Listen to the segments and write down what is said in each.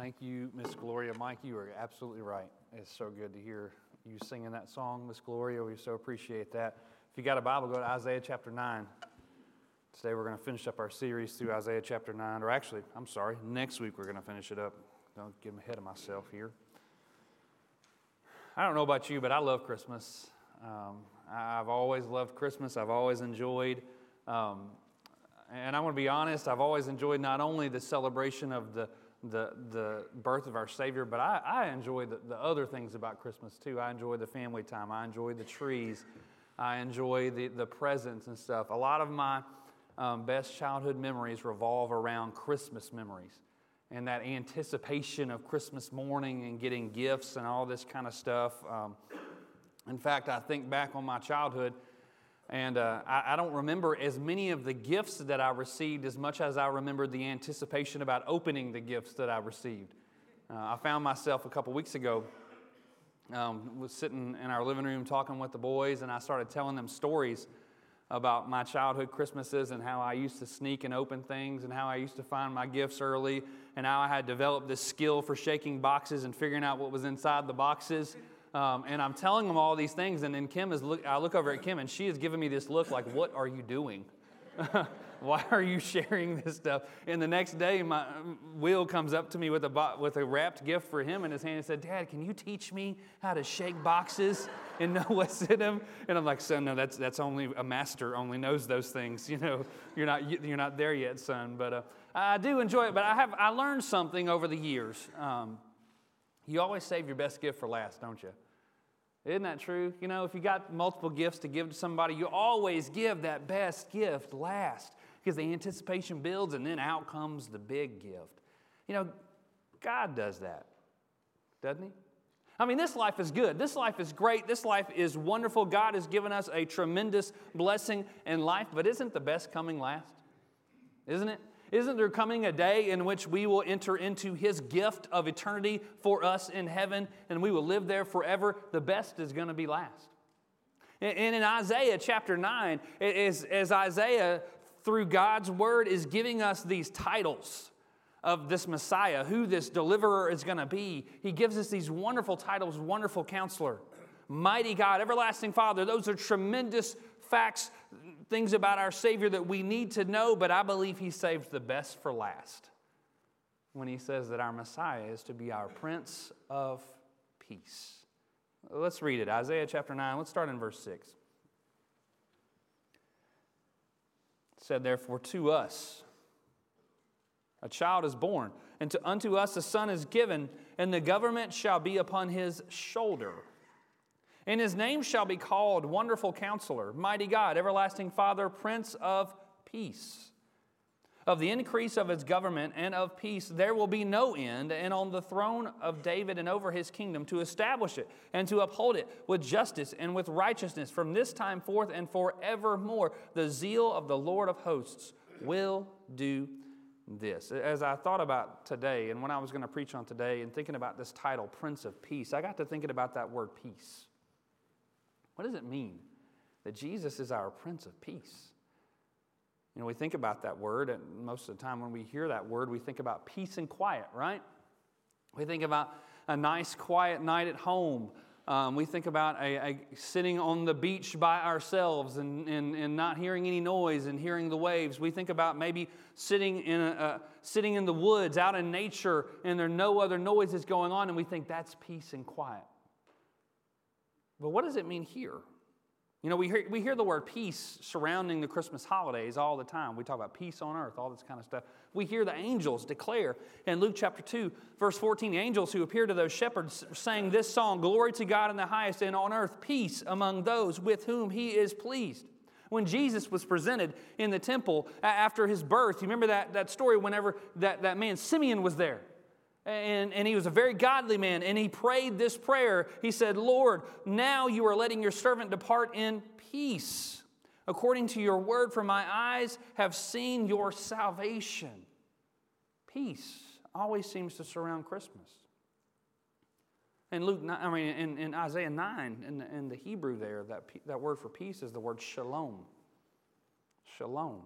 Thank you, Miss Gloria. Mike, you are absolutely right. It's so good to hear you singing that song, Miss Gloria. We so appreciate that. If you got a Bible, go to Isaiah chapter 9. Today we're going to finish up our series through Isaiah chapter 9. Or actually, I'm sorry, next week we're going to finish it up. Don't get ahead of myself here. I don't know about you, but I love Christmas. Um, I've always loved Christmas. I've always enjoyed um, and I want to be honest, I've always enjoyed not only the celebration of the, the, the birth of our Savior, but I, I enjoy the, the other things about Christmas too. I enjoy the family time, I enjoy the trees, I enjoy the, the presents and stuff. A lot of my um, best childhood memories revolve around Christmas memories and that anticipation of Christmas morning and getting gifts and all this kind of stuff. Um, in fact, I think back on my childhood and uh, I, I, don't remember as many of the gifts that I received as much as I remembered the anticipation about opening the gifts that I received. Uh, I found myself a couple weeks ago, um, was sitting in our living room talking with the boys, and I started telling them stories about my childhood Christmases and how I used to sneak and open things and how I used to find my gifts early and how I had developed this skill for shaking boxes and figuring out what was inside the boxes. Um, and I'm telling them all these things, and then Kim is look, I look over at Kim, and she is giving me this look like, "What are you doing? Why are you sharing this stuff?" And the next day, my Will comes up to me with a with a wrapped gift for him in his hand and said, "Dad, can you teach me how to shake boxes and know what's in them?" And I'm like, "Son, no, that's that's only a master only knows those things. You know, you're not you're not there yet, son." But uh, I do enjoy it. But I have I learned something over the years. Um, you always save your best gift for last, don't you? Isn't that true? You know, if you got multiple gifts to give to somebody, you always give that best gift last because the anticipation builds and then out comes the big gift. You know, God does that, doesn't He? I mean, this life is good. This life is great. This life is wonderful. God has given us a tremendous blessing in life, but isn't the best coming last? Isn't it? Isn't there coming a day in which we will enter into his gift of eternity for us in heaven and we will live there forever? The best is going to be last. And in Isaiah chapter 9, as, Isaiah, through God's word, is giving us these titles of this Messiah, who this deliverer is going to be, he gives us these wonderful titles Wonderful Counselor, Mighty God, Everlasting Father. Those are tremendous facts things about our Savior that we need to know, but I believe He saves the best for last when He says that our Messiah is to be our Prince of Peace. Let's read it Isaiah chapter 9. Let's start in verse 6. It said, Therefore, to us a child is born, and to, unto us a son is given, and the government shall be upon his shoulder and his name shall be called Wonderful Counselor, Mighty God, Everlasting Father, Prince of Peace. Of the increase of his government and of peace, there will be no end, and on the throne of David and over his kingdom, to establish it and to uphold it with justice and with righteousness from this time forth and forevermore. The zeal of the Lord of hosts will do this. As I thought about today, and when I was going to preach on today, and thinking about this title, Prince of Peace, I got to thinking about that word peace. What does it mean that Jesus is our Prince of Peace? You know, we think about that word, and most of the time when we hear that word, we think about peace and quiet, right? We think about a nice, quiet night at home. Um, we think about a, a, sitting on the beach by ourselves and, and, and not hearing any noise and hearing the waves. We think about maybe sitting in, a, sitting in the woods out in nature and there are no other noises going on, and we think that's peace and quiet. But what does it mean here? You know, we hear, we hear the word peace surrounding the Christmas holidays all the time. We talk about peace on earth, all this kind of stuff. We hear the angels declare in Luke chapter 2, verse 14, the angels who appear to those shepherds sang this song Glory to God in the highest, and on earth peace among those with whom he is pleased. When Jesus was presented in the temple after his birth, you remember that, that story whenever that, that man Simeon was there? And, and he was a very godly man, and he prayed this prayer. He said, Lord, now you are letting your servant depart in peace, according to your word, for my eyes have seen your salvation. Peace always seems to surround Christmas. In Luke, I mean, in, in Isaiah 9, in the, in the Hebrew there, that, that word for peace is the word shalom. Shalom.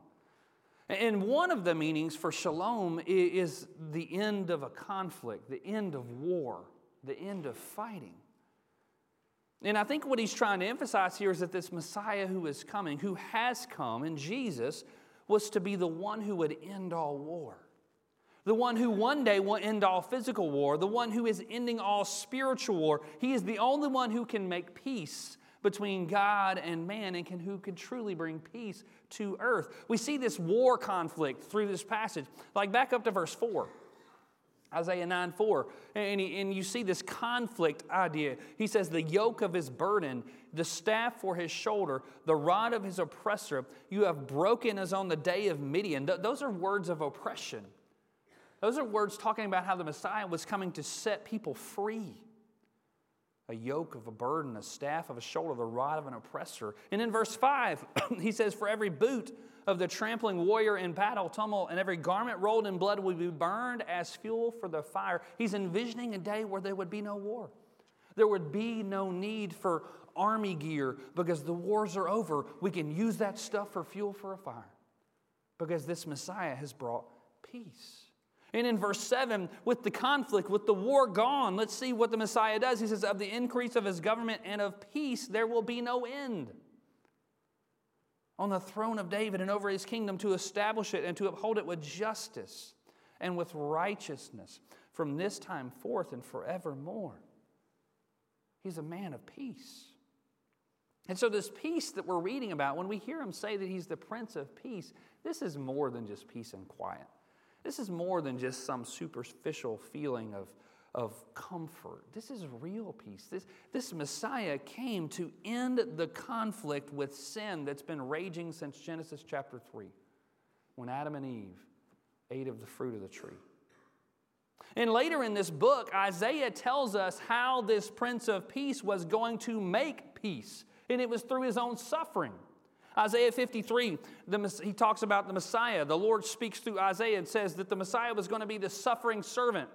And one of the meanings for shalom is the end of a conflict, the end of war, the end of fighting. And I think what he's trying to emphasize here is that this Messiah who is coming, who has come in Jesus, was to be the one who would end all war. The one who one day will end all physical war, the one who is ending all spiritual war. He is the only one who can make peace between God and man and can, who can truly bring peace to earth. We see this war conflict through this passage. Like back up to verse 4. Isaiah 9 4. And, he, and you see this conflict idea. He says, The yoke of his burden, the staff for his shoulder, the rod of his oppressor, you have broken as on the day of Midian. Th- those are words of oppression. Those are words talking about how the Messiah was coming to set people free. A yoke of a burden, a staff of a shoulder, the rod of an oppressor. And in verse 5, he says, For every boot of the trampling warrior in battle tumult, and every garment rolled in blood will be burned as fuel for the fire. He's envisioning a day where there would be no war. There would be no need for army gear because the wars are over. We can use that stuff for fuel for a fire because this Messiah has brought peace. And in verse 7, with the conflict, with the war gone, let's see what the Messiah does. He says, Of the increase of his government and of peace, there will be no end on the throne of David and over his kingdom to establish it and to uphold it with justice and with righteousness from this time forth and forevermore. He's a man of peace. And so, this peace that we're reading about, when we hear him say that he's the Prince of Peace, this is more than just peace and quiet. This is more than just some superficial feeling of of comfort. This is real peace. This, this Messiah came to end the conflict with sin that's been raging since Genesis chapter 3, when Adam and Eve ate of the fruit of the tree. And later in this book, Isaiah tells us how this Prince of Peace was going to make peace, and it was through his own suffering. Isaiah 53, the, he talks about the Messiah. The Lord speaks through Isaiah and says that the Messiah was going to be the suffering servant.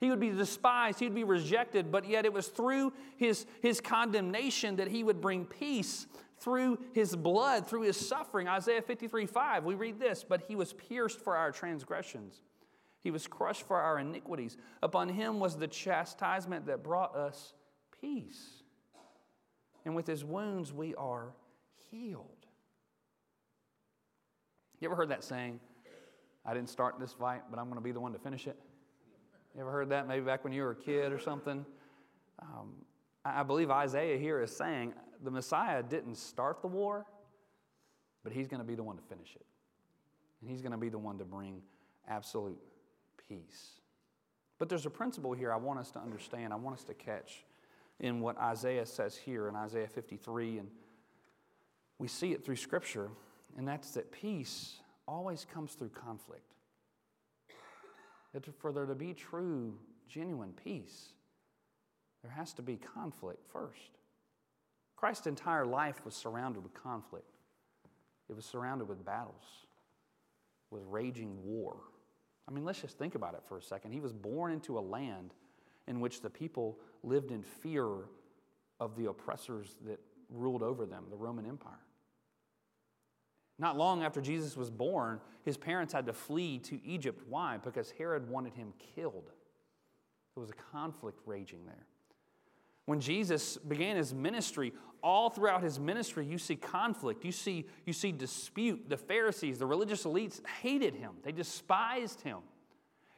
He would be despised, he would be rejected, but yet it was through his, his condemnation that he would bring peace through his blood, through his suffering. Isaiah 53 5, we read this, but he was pierced for our transgressions, he was crushed for our iniquities. Upon him was the chastisement that brought us peace. And with his wounds we are healed. You ever heard that saying? I didn't start this fight, but I'm going to be the one to finish it. You ever heard that maybe back when you were a kid or something? Um, I believe Isaiah here is saying the Messiah didn't start the war, but he's going to be the one to finish it. And he's going to be the one to bring absolute peace. But there's a principle here I want us to understand, I want us to catch in what Isaiah says here in Isaiah 53. And we see it through Scripture, and that's that peace always comes through conflict that for there to be true, genuine peace, there has to be conflict first. Christ's entire life was surrounded with conflict, it was surrounded with battles, with raging war. I mean, let's just think about it for a second. He was born into a land in which the people lived in fear of the oppressors that ruled over them, the Roman Empire. Not long after Jesus was born, his parents had to flee to Egypt. Why? Because Herod wanted him killed. There was a conflict raging there. When Jesus began his ministry, all throughout his ministry, you see conflict, you see, you see dispute. The Pharisees, the religious elites hated him, they despised him.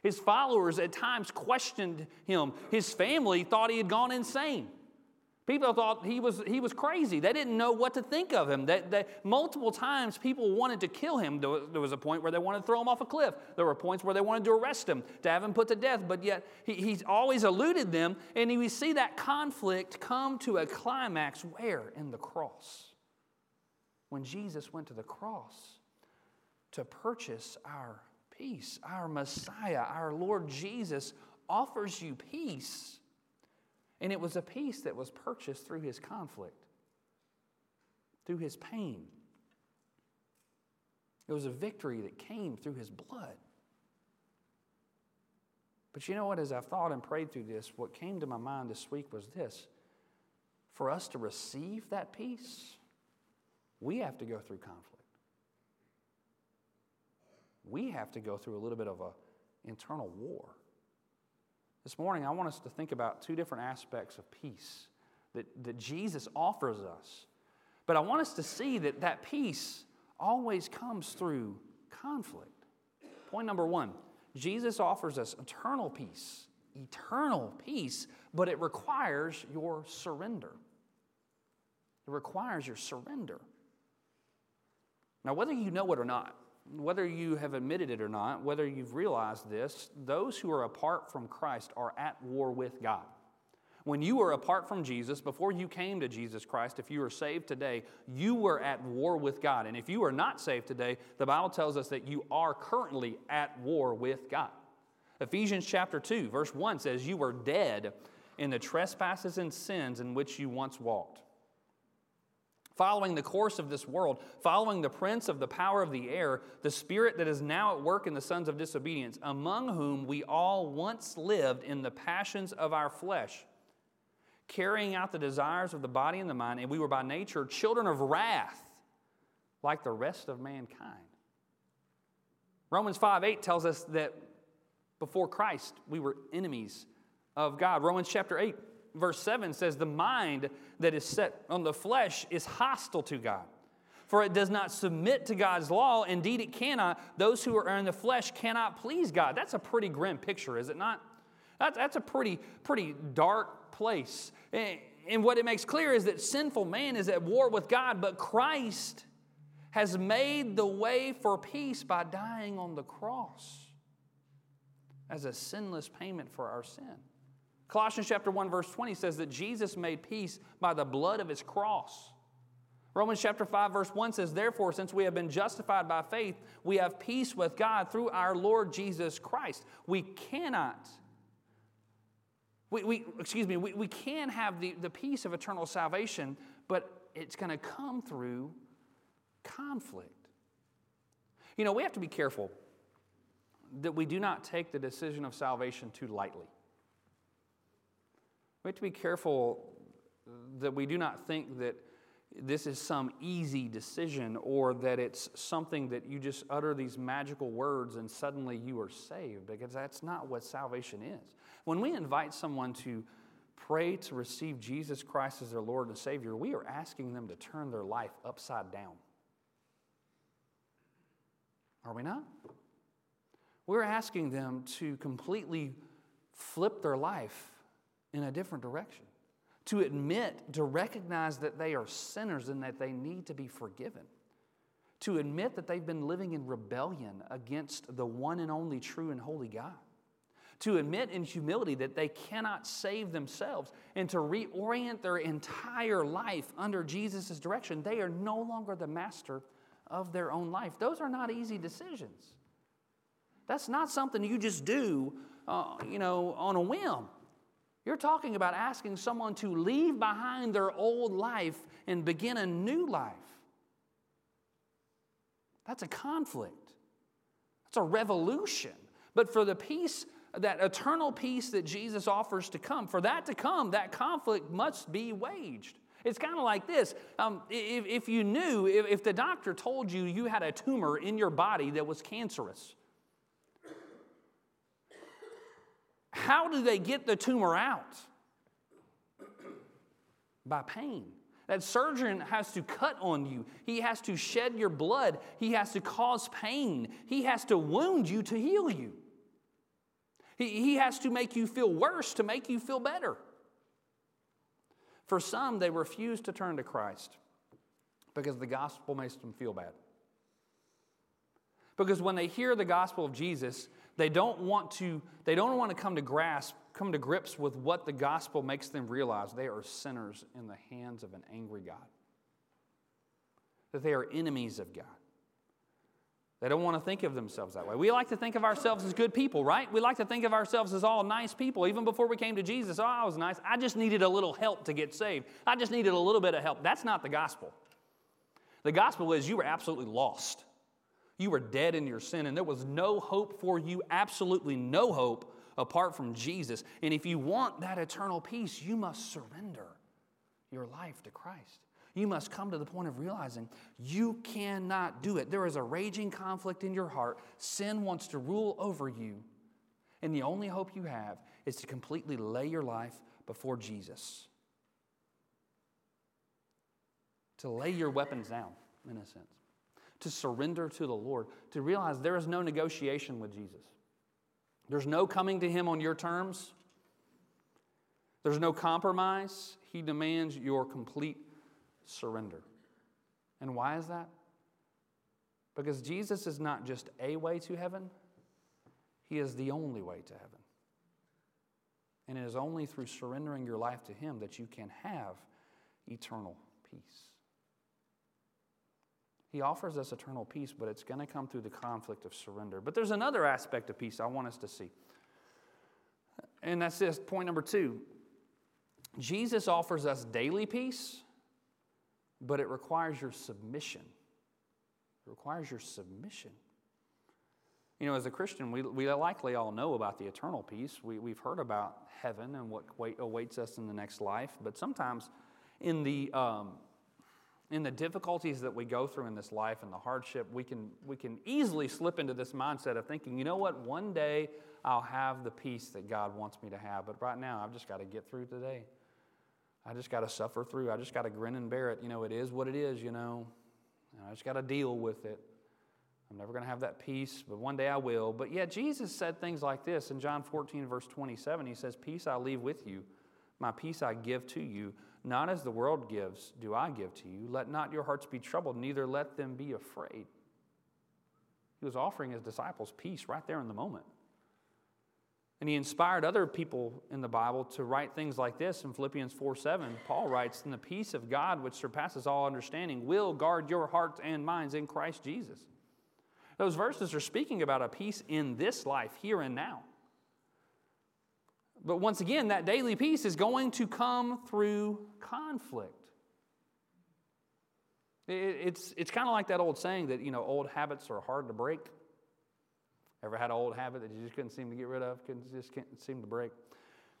His followers at times questioned him. His family thought he had gone insane. People thought he was, he was crazy. They didn't know what to think of him. That, that multiple times people wanted to kill him. There was a point where they wanted to throw him off a cliff. There were points where they wanted to arrest him, to have him put to death, but yet he, he's always eluded them. And we see that conflict come to a climax where? In the cross. When Jesus went to the cross to purchase our peace, our Messiah, our Lord Jesus offers you peace and it was a peace that was purchased through his conflict, through his pain. It was a victory that came through his blood. But you know what? As I've thought and prayed through this, what came to my mind this week was this for us to receive that peace, we have to go through conflict. we have to go through a little bit of an internal war. This morning, I want us to think about two different aspects of peace that, that Jesus offers us. But I want us to see that that peace always comes through conflict. Point number one Jesus offers us eternal peace, eternal peace, but it requires your surrender. It requires your surrender. Now, whether you know it or not, whether you have admitted it or not, whether you've realized this, those who are apart from Christ are at war with God. When you were apart from Jesus, before you came to Jesus Christ, if you are saved today, you were at war with God. And if you are not saved today, the Bible tells us that you are currently at war with God. Ephesians chapter 2, verse 1 says, You were dead in the trespasses and sins in which you once walked following the course of this world, following the prince of the power of the air, the spirit that is now at work in the sons of disobedience, among whom we all once lived in the passions of our flesh, carrying out the desires of the body and the mind, and we were by nature children of wrath, like the rest of mankind. Romans 5 8 tells us that before Christ, we were enemies of God. Romans chapter 8 verse 7 says, The mind that is set on the flesh is hostile to God. For it does not submit to God's law. Indeed, it cannot. Those who are in the flesh cannot please God. That's a pretty grim picture, is it not? That's, that's a pretty, pretty dark place. And what it makes clear is that sinful man is at war with God, but Christ has made the way for peace by dying on the cross as a sinless payment for our sin. Colossians chapter 1 verse 20 says that Jesus made peace by the blood of his cross. Romans chapter 5 verse 1 says therefore since we have been justified by faith we have peace with God through our Lord Jesus Christ. We cannot we, we excuse me we, we can have the, the peace of eternal salvation but it's going to come through conflict. You know, we have to be careful that we do not take the decision of salvation too lightly. We have to be careful that we do not think that this is some easy decision or that it's something that you just utter these magical words and suddenly you are saved, because that's not what salvation is. When we invite someone to pray to receive Jesus Christ as their Lord and Savior, we are asking them to turn their life upside down. Are we not? We're asking them to completely flip their life in a different direction. To admit, to recognize that they are sinners and that they need to be forgiven. To admit that they've been living in rebellion against the one and only true and holy God. To admit in humility that they cannot save themselves and to reorient their entire life under Jesus' direction. They are no longer the master of their own life. Those are not easy decisions. That's not something you just do, uh, you know, on a whim. You're talking about asking someone to leave behind their old life and begin a new life. That's a conflict, that's a revolution. But for the peace, that eternal peace that Jesus offers to come, for that to come, that conflict must be waged. It's kind of like this. Um, if, if, you knew, if, if the doctor told you you had a tumor in your body that was cancerous, How do they get the tumor out? By pain. That surgeon has to cut on you. He has to shed your blood. He has to cause pain. He has to wound you to heal you. He, he has to make you feel worse to make you feel better. For some, they refuse to turn to Christ because the gospel makes them feel bad. Because when they hear the gospel of Jesus, they don't want to, they don't want to come to grasp, come to grips with what the gospel makes them realize. They are sinners in the hands of an angry God. That they are enemies of God. They don't want to think of themselves that way. We like to think of ourselves as good people, right? We like to think of ourselves as all nice people. Even before we came to Jesus, oh, I was nice. I just needed a little help to get saved. I just needed a little bit of help. That's not the gospel. The gospel is you were absolutely lost. You were dead in your sin, and there was no hope for you, absolutely no hope apart from Jesus. And if you want that eternal peace, you must surrender your life to Christ. You must come to the point of realizing you cannot do it. There is a raging conflict in your heart. Sin wants to rule over you. And the only hope you have is to completely lay your life before Jesus. To lay your weapons down, in a sense. To surrender to the Lord. To realize there is no negotiation with Jesus. There's no coming to Him on your terms. There's no compromise. He demands your complete surrender. And why is that? Because Jesus is not just a way to heaven, He is the only way to heaven. And it is only through surrendering your life to Him that you can have eternal peace. He offers us eternal peace, but it's going to come through the conflict of surrender. But there's another aspect of peace I want us to see. And that's this point number two Jesus offers us daily peace, but it requires your submission. It requires your submission. You know, as a Christian, we, we likely all know about the eternal peace. We, we've heard about heaven and what wait, awaits us in the next life, but sometimes in the, um, in the difficulties that we go through in this life and the hardship, we can, we can easily slip into this mindset of thinking, you know what, one day I'll have the peace that God wants me to have, but right now I've just got to get through today. I just got to suffer through. I just got to grin and bear it. You know, it is what it is, you know. I just got to deal with it. I'm never going to have that peace, but one day I will. But yet, Jesus said things like this in John 14, verse 27. He says, Peace I leave with you, my peace I give to you. Not as the world gives, do I give to you. Let not your hearts be troubled, neither let them be afraid. He was offering his disciples peace right there in the moment. And he inspired other people in the Bible to write things like this in Philippians 4 7. Paul writes, And the peace of God, which surpasses all understanding, will guard your hearts and minds in Christ Jesus. Those verses are speaking about a peace in this life, here and now. But once again, that daily peace is going to come through conflict. It's, it's kind of like that old saying that, you know, old habits are hard to break. Ever had an old habit that you just couldn't seem to get rid of, couldn't just can't seem to break?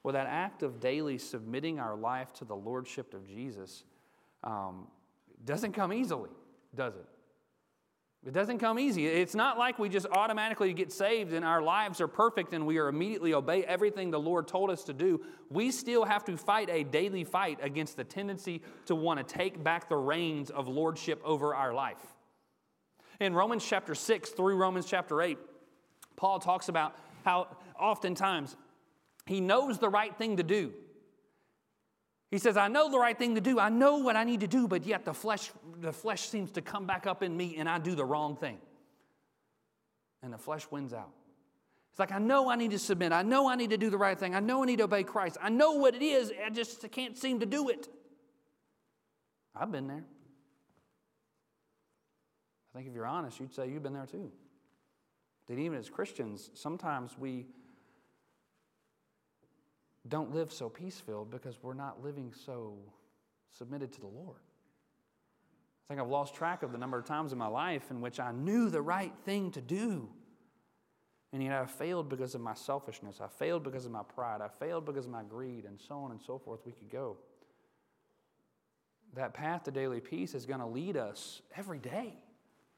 Well, that act of daily submitting our life to the lordship of Jesus um, doesn't come easily, does it? It doesn't come easy. It's not like we just automatically get saved and our lives are perfect and we are immediately obey everything the Lord told us to do. We still have to fight a daily fight against the tendency to want to take back the reins of lordship over our life. In Romans chapter 6 through Romans chapter 8, Paul talks about how oftentimes he knows the right thing to do. He says, I know the right thing to do. I know what I need to do, but yet the flesh, the flesh seems to come back up in me and I do the wrong thing. And the flesh wins out. It's like, I know I need to submit. I know I need to do the right thing. I know I need to obey Christ. I know what it is. I just can't seem to do it. I've been there. I think if you're honest, you'd say you've been there too. That even as Christians, sometimes we don't live so peace filled because we're not living so submitted to the Lord. I think I've lost track of the number of times in my life in which I knew the right thing to do. And yet I failed because of my selfishness. I failed because of my pride. I failed because of my greed, and so on and so forth. We could go. That path to daily peace is going to lead us every day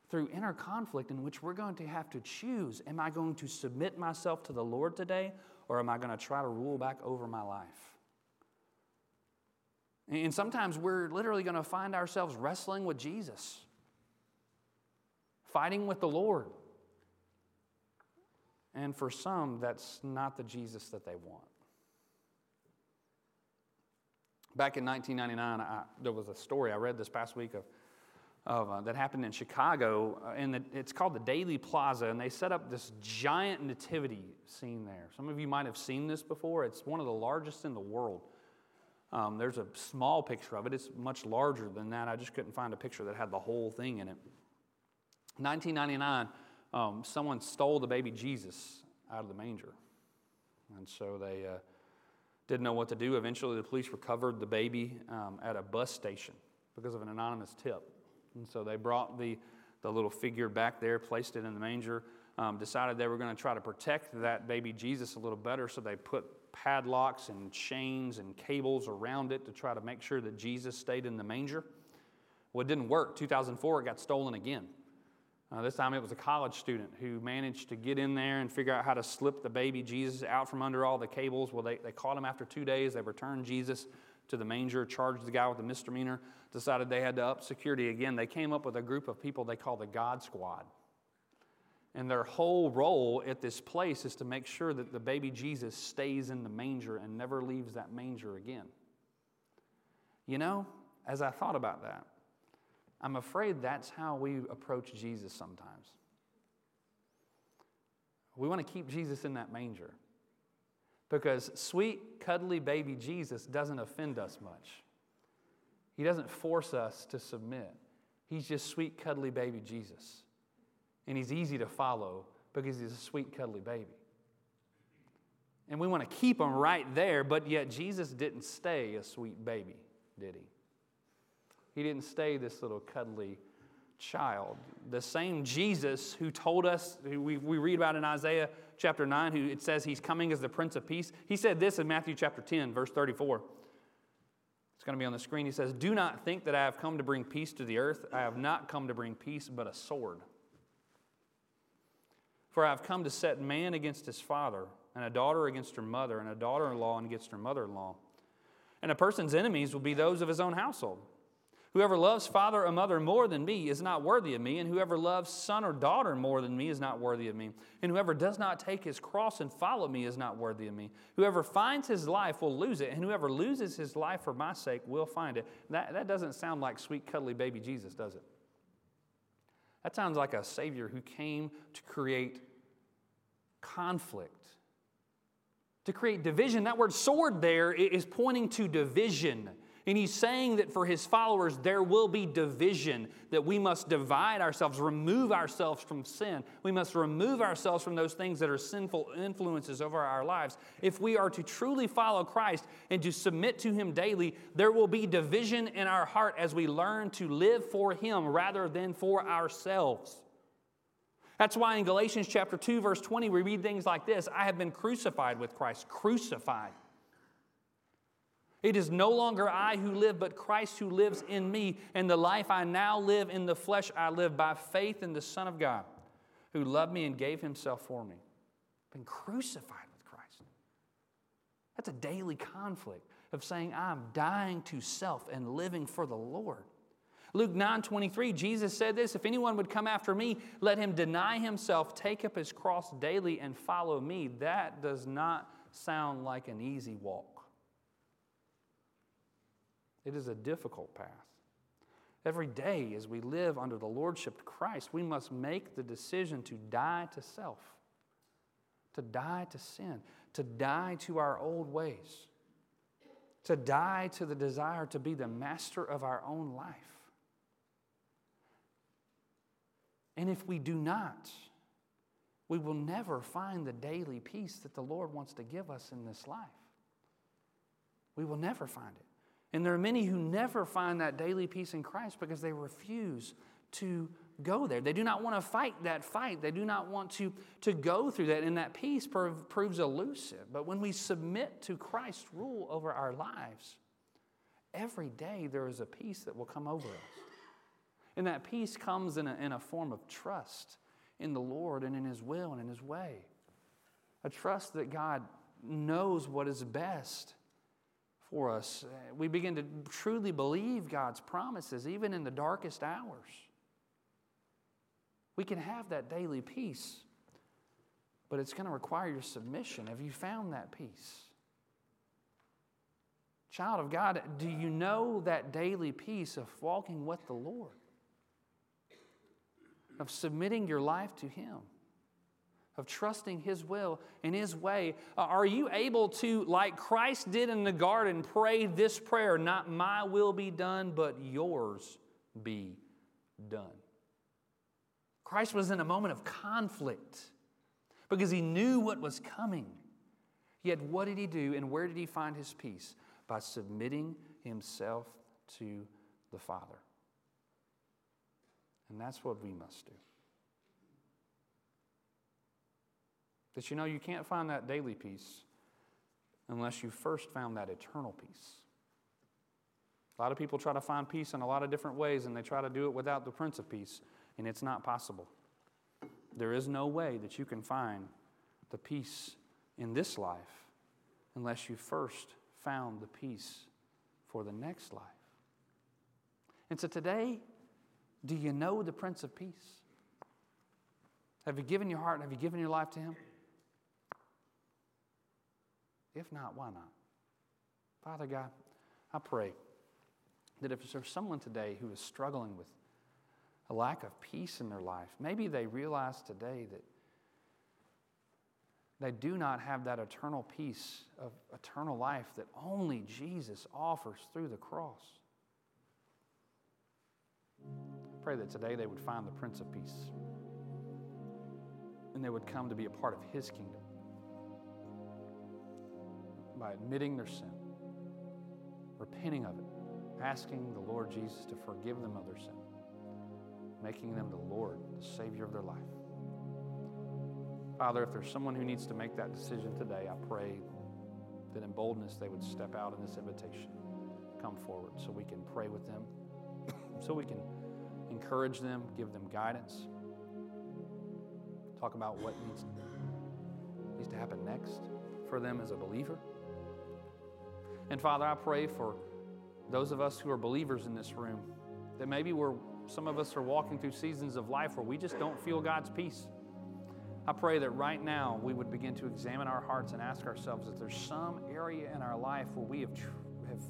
through inner conflict in which we're going to have to choose Am I going to submit myself to the Lord today, or am I going to try to rule back over my life? And sometimes we're literally going to find ourselves wrestling with Jesus, fighting with the Lord. And for some, that's not the Jesus that they want. Back in 1999, I, there was a story I read this past week of of, uh, that happened in Chicago, uh, and it's called the Daley Plaza, and they set up this giant nativity scene there. Some of you might have seen this before. It's one of the largest in the world. Um, there's a small picture of it. It's much larger than that. I just couldn't find a picture that had the whole thing in it. 1999, um, someone stole the baby Jesus out of the manger, and so they uh, didn't know what to do. Eventually, the police recovered the baby um, at a bus station because of an anonymous tip. And so they brought the, the little figure back there, placed it in the manger, um, decided they were going to try to protect that baby Jesus a little better. So they put padlocks and chains and cables around it to try to make sure that Jesus stayed in the manger. Well, it didn't work. 2004, it got stolen again. Uh, this time it was a college student who managed to get in there and figure out how to slip the baby Jesus out from under all the cables. Well, they, they caught him after two days. They returned Jesus to the manger, charged the guy with a misdemeanor, decided they had to up security again. They came up with a group of people they call the God Squad. And their whole role at this place is to make sure that the baby Jesus stays in the manger and never leaves that manger again. You know, as I thought about that, I'm afraid that's how we approach Jesus sometimes. We want to keep Jesus in that manger because sweet, cuddly baby Jesus doesn't offend us much. He doesn't force us to submit. He's just sweet, cuddly baby Jesus. And he's easy to follow because he's a sweet, cuddly baby. And we want to keep him right there, but yet Jesus didn't stay a sweet baby, did he? He didn't stay this little cuddly child. The same Jesus who told us, we, we read about in Isaiah chapter 9, who it says he's coming as the Prince of Peace, he said this in Matthew chapter 10, verse 34. It's going to be on the screen. He says, Do not think that I have come to bring peace to the earth. I have not come to bring peace, but a sword. For I have come to set man against his father, and a daughter against her mother, and a daughter in law against her mother in law. And a person's enemies will be those of his own household. Whoever loves father or mother more than me is not worthy of me, and whoever loves son or daughter more than me is not worthy of me. And whoever does not take his cross and follow me is not worthy of me. Whoever finds his life will lose it, and whoever loses his life for my sake will find it. That, that doesn't sound like sweet, cuddly baby Jesus, does it? That sounds like a Savior who came to create conflict, to create division. That word sword there is pointing to division. And he's saying that for his followers, there will be division, that we must divide ourselves, remove ourselves from sin. We must remove ourselves from those things that are sinful influences over our lives. If we are to truly follow Christ and to submit to him daily, there will be division in our heart as we learn to live for him rather than for ourselves. That's why in Galatians chapter 2, verse 20, we read things like this I have been crucified with Christ, crucified. It is no longer I who live, but Christ who lives in me. And the life I now live in the flesh, I live by faith in the Son of God, who loved me and gave himself for me. Been crucified with Christ. That's a daily conflict of saying, I'm dying to self and living for the Lord. Luke 9 23, Jesus said this If anyone would come after me, let him deny himself, take up his cross daily, and follow me. That does not sound like an easy walk. It is a difficult path. Every day, as we live under the Lordship of Christ, we must make the decision to die to self, to die to sin, to die to our old ways, to die to the desire to be the master of our own life. And if we do not, we will never find the daily peace that the Lord wants to give us in this life. We will never find it. And there are many who never find that daily peace in Christ because they refuse to go there. They do not want to fight that fight. They do not want to, to go through that. And that peace prov- proves elusive. But when we submit to Christ's rule over our lives, every day there is a peace that will come over us. And that peace comes in a, in a form of trust in the Lord and in His will and in His way. A trust that God knows what is best for us. Uh, we begin to truly believe God's promises, even in the darkest hours. We can have that daily peace, but it's going to require your submission. Have you found that peace? Child of God, do you know that daily peace of walking with the Lord? of submitting your life to Him, of trusting His will and His way. Uh, are you able to, like Christ did in the garden, pray this prayer, not my will be done, but yours be done? Christ was in a moment of conflict because he knew what was coming. Yet, what did he do and where did he find his peace? By submitting himself to the Father. And that's what we must do. That you know you can't find that daily peace unless you first found that eternal peace. A lot of people try to find peace in a lot of different ways, and they try to do it without the Prince of Peace, and it's not possible. There is no way that you can find the peace in this life unless you first found the peace for the next life. And so today, do you know the Prince of Peace? Have you given your heart have you given your life to Him? If not, why not? Father God, I pray that if there's someone today who is struggling with a lack of peace in their life, maybe they realize today that they do not have that eternal peace of eternal life that only Jesus offers through the cross. I pray that today they would find the Prince of Peace and they would come to be a part of His kingdom by admitting their sin, repenting of it, asking the Lord Jesus to forgive them of their sin, making them the Lord, the Savior of their life. Father, if there's someone who needs to make that decision today, I pray that in boldness they would step out in this invitation, come forward so we can pray with them, so we can encourage them, give them guidance, talk about what needs, needs to happen next for them as a believer. And Father, I pray for those of us who are believers in this room that maybe we're some of us are walking through seasons of life where we just don't feel God's peace. I pray that right now we would begin to examine our hearts and ask ourselves if there's some area in our life where we have, tr- have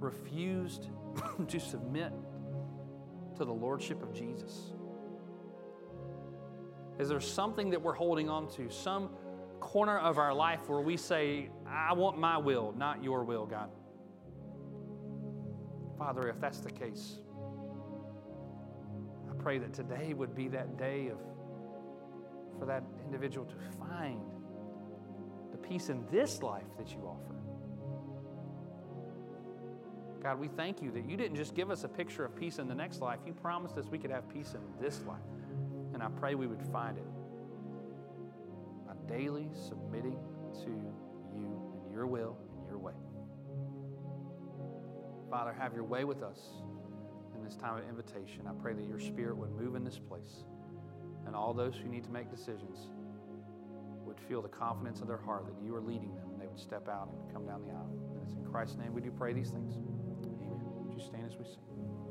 refused to submit to the Lordship of Jesus. Is there something that we're holding on to, some corner of our life where we say, I want my will, not your will, God? Father, if that's the case, I pray that today would be that day of for that individual to find the peace in this life that you offer. God, we thank you that you didn't just give us a picture of peace in the next life, you promised us we could have peace in this life. And I pray we would find it daily submitting to you and your will and your way. Father, have your way with us in this time of invitation. I pray that your spirit would move in this place and all those who need to make decisions would feel the confidence of their heart that you are leading them and they would step out and come down the aisle. And it's in Christ's name we do pray these things. Amen. Would you stand as we sing?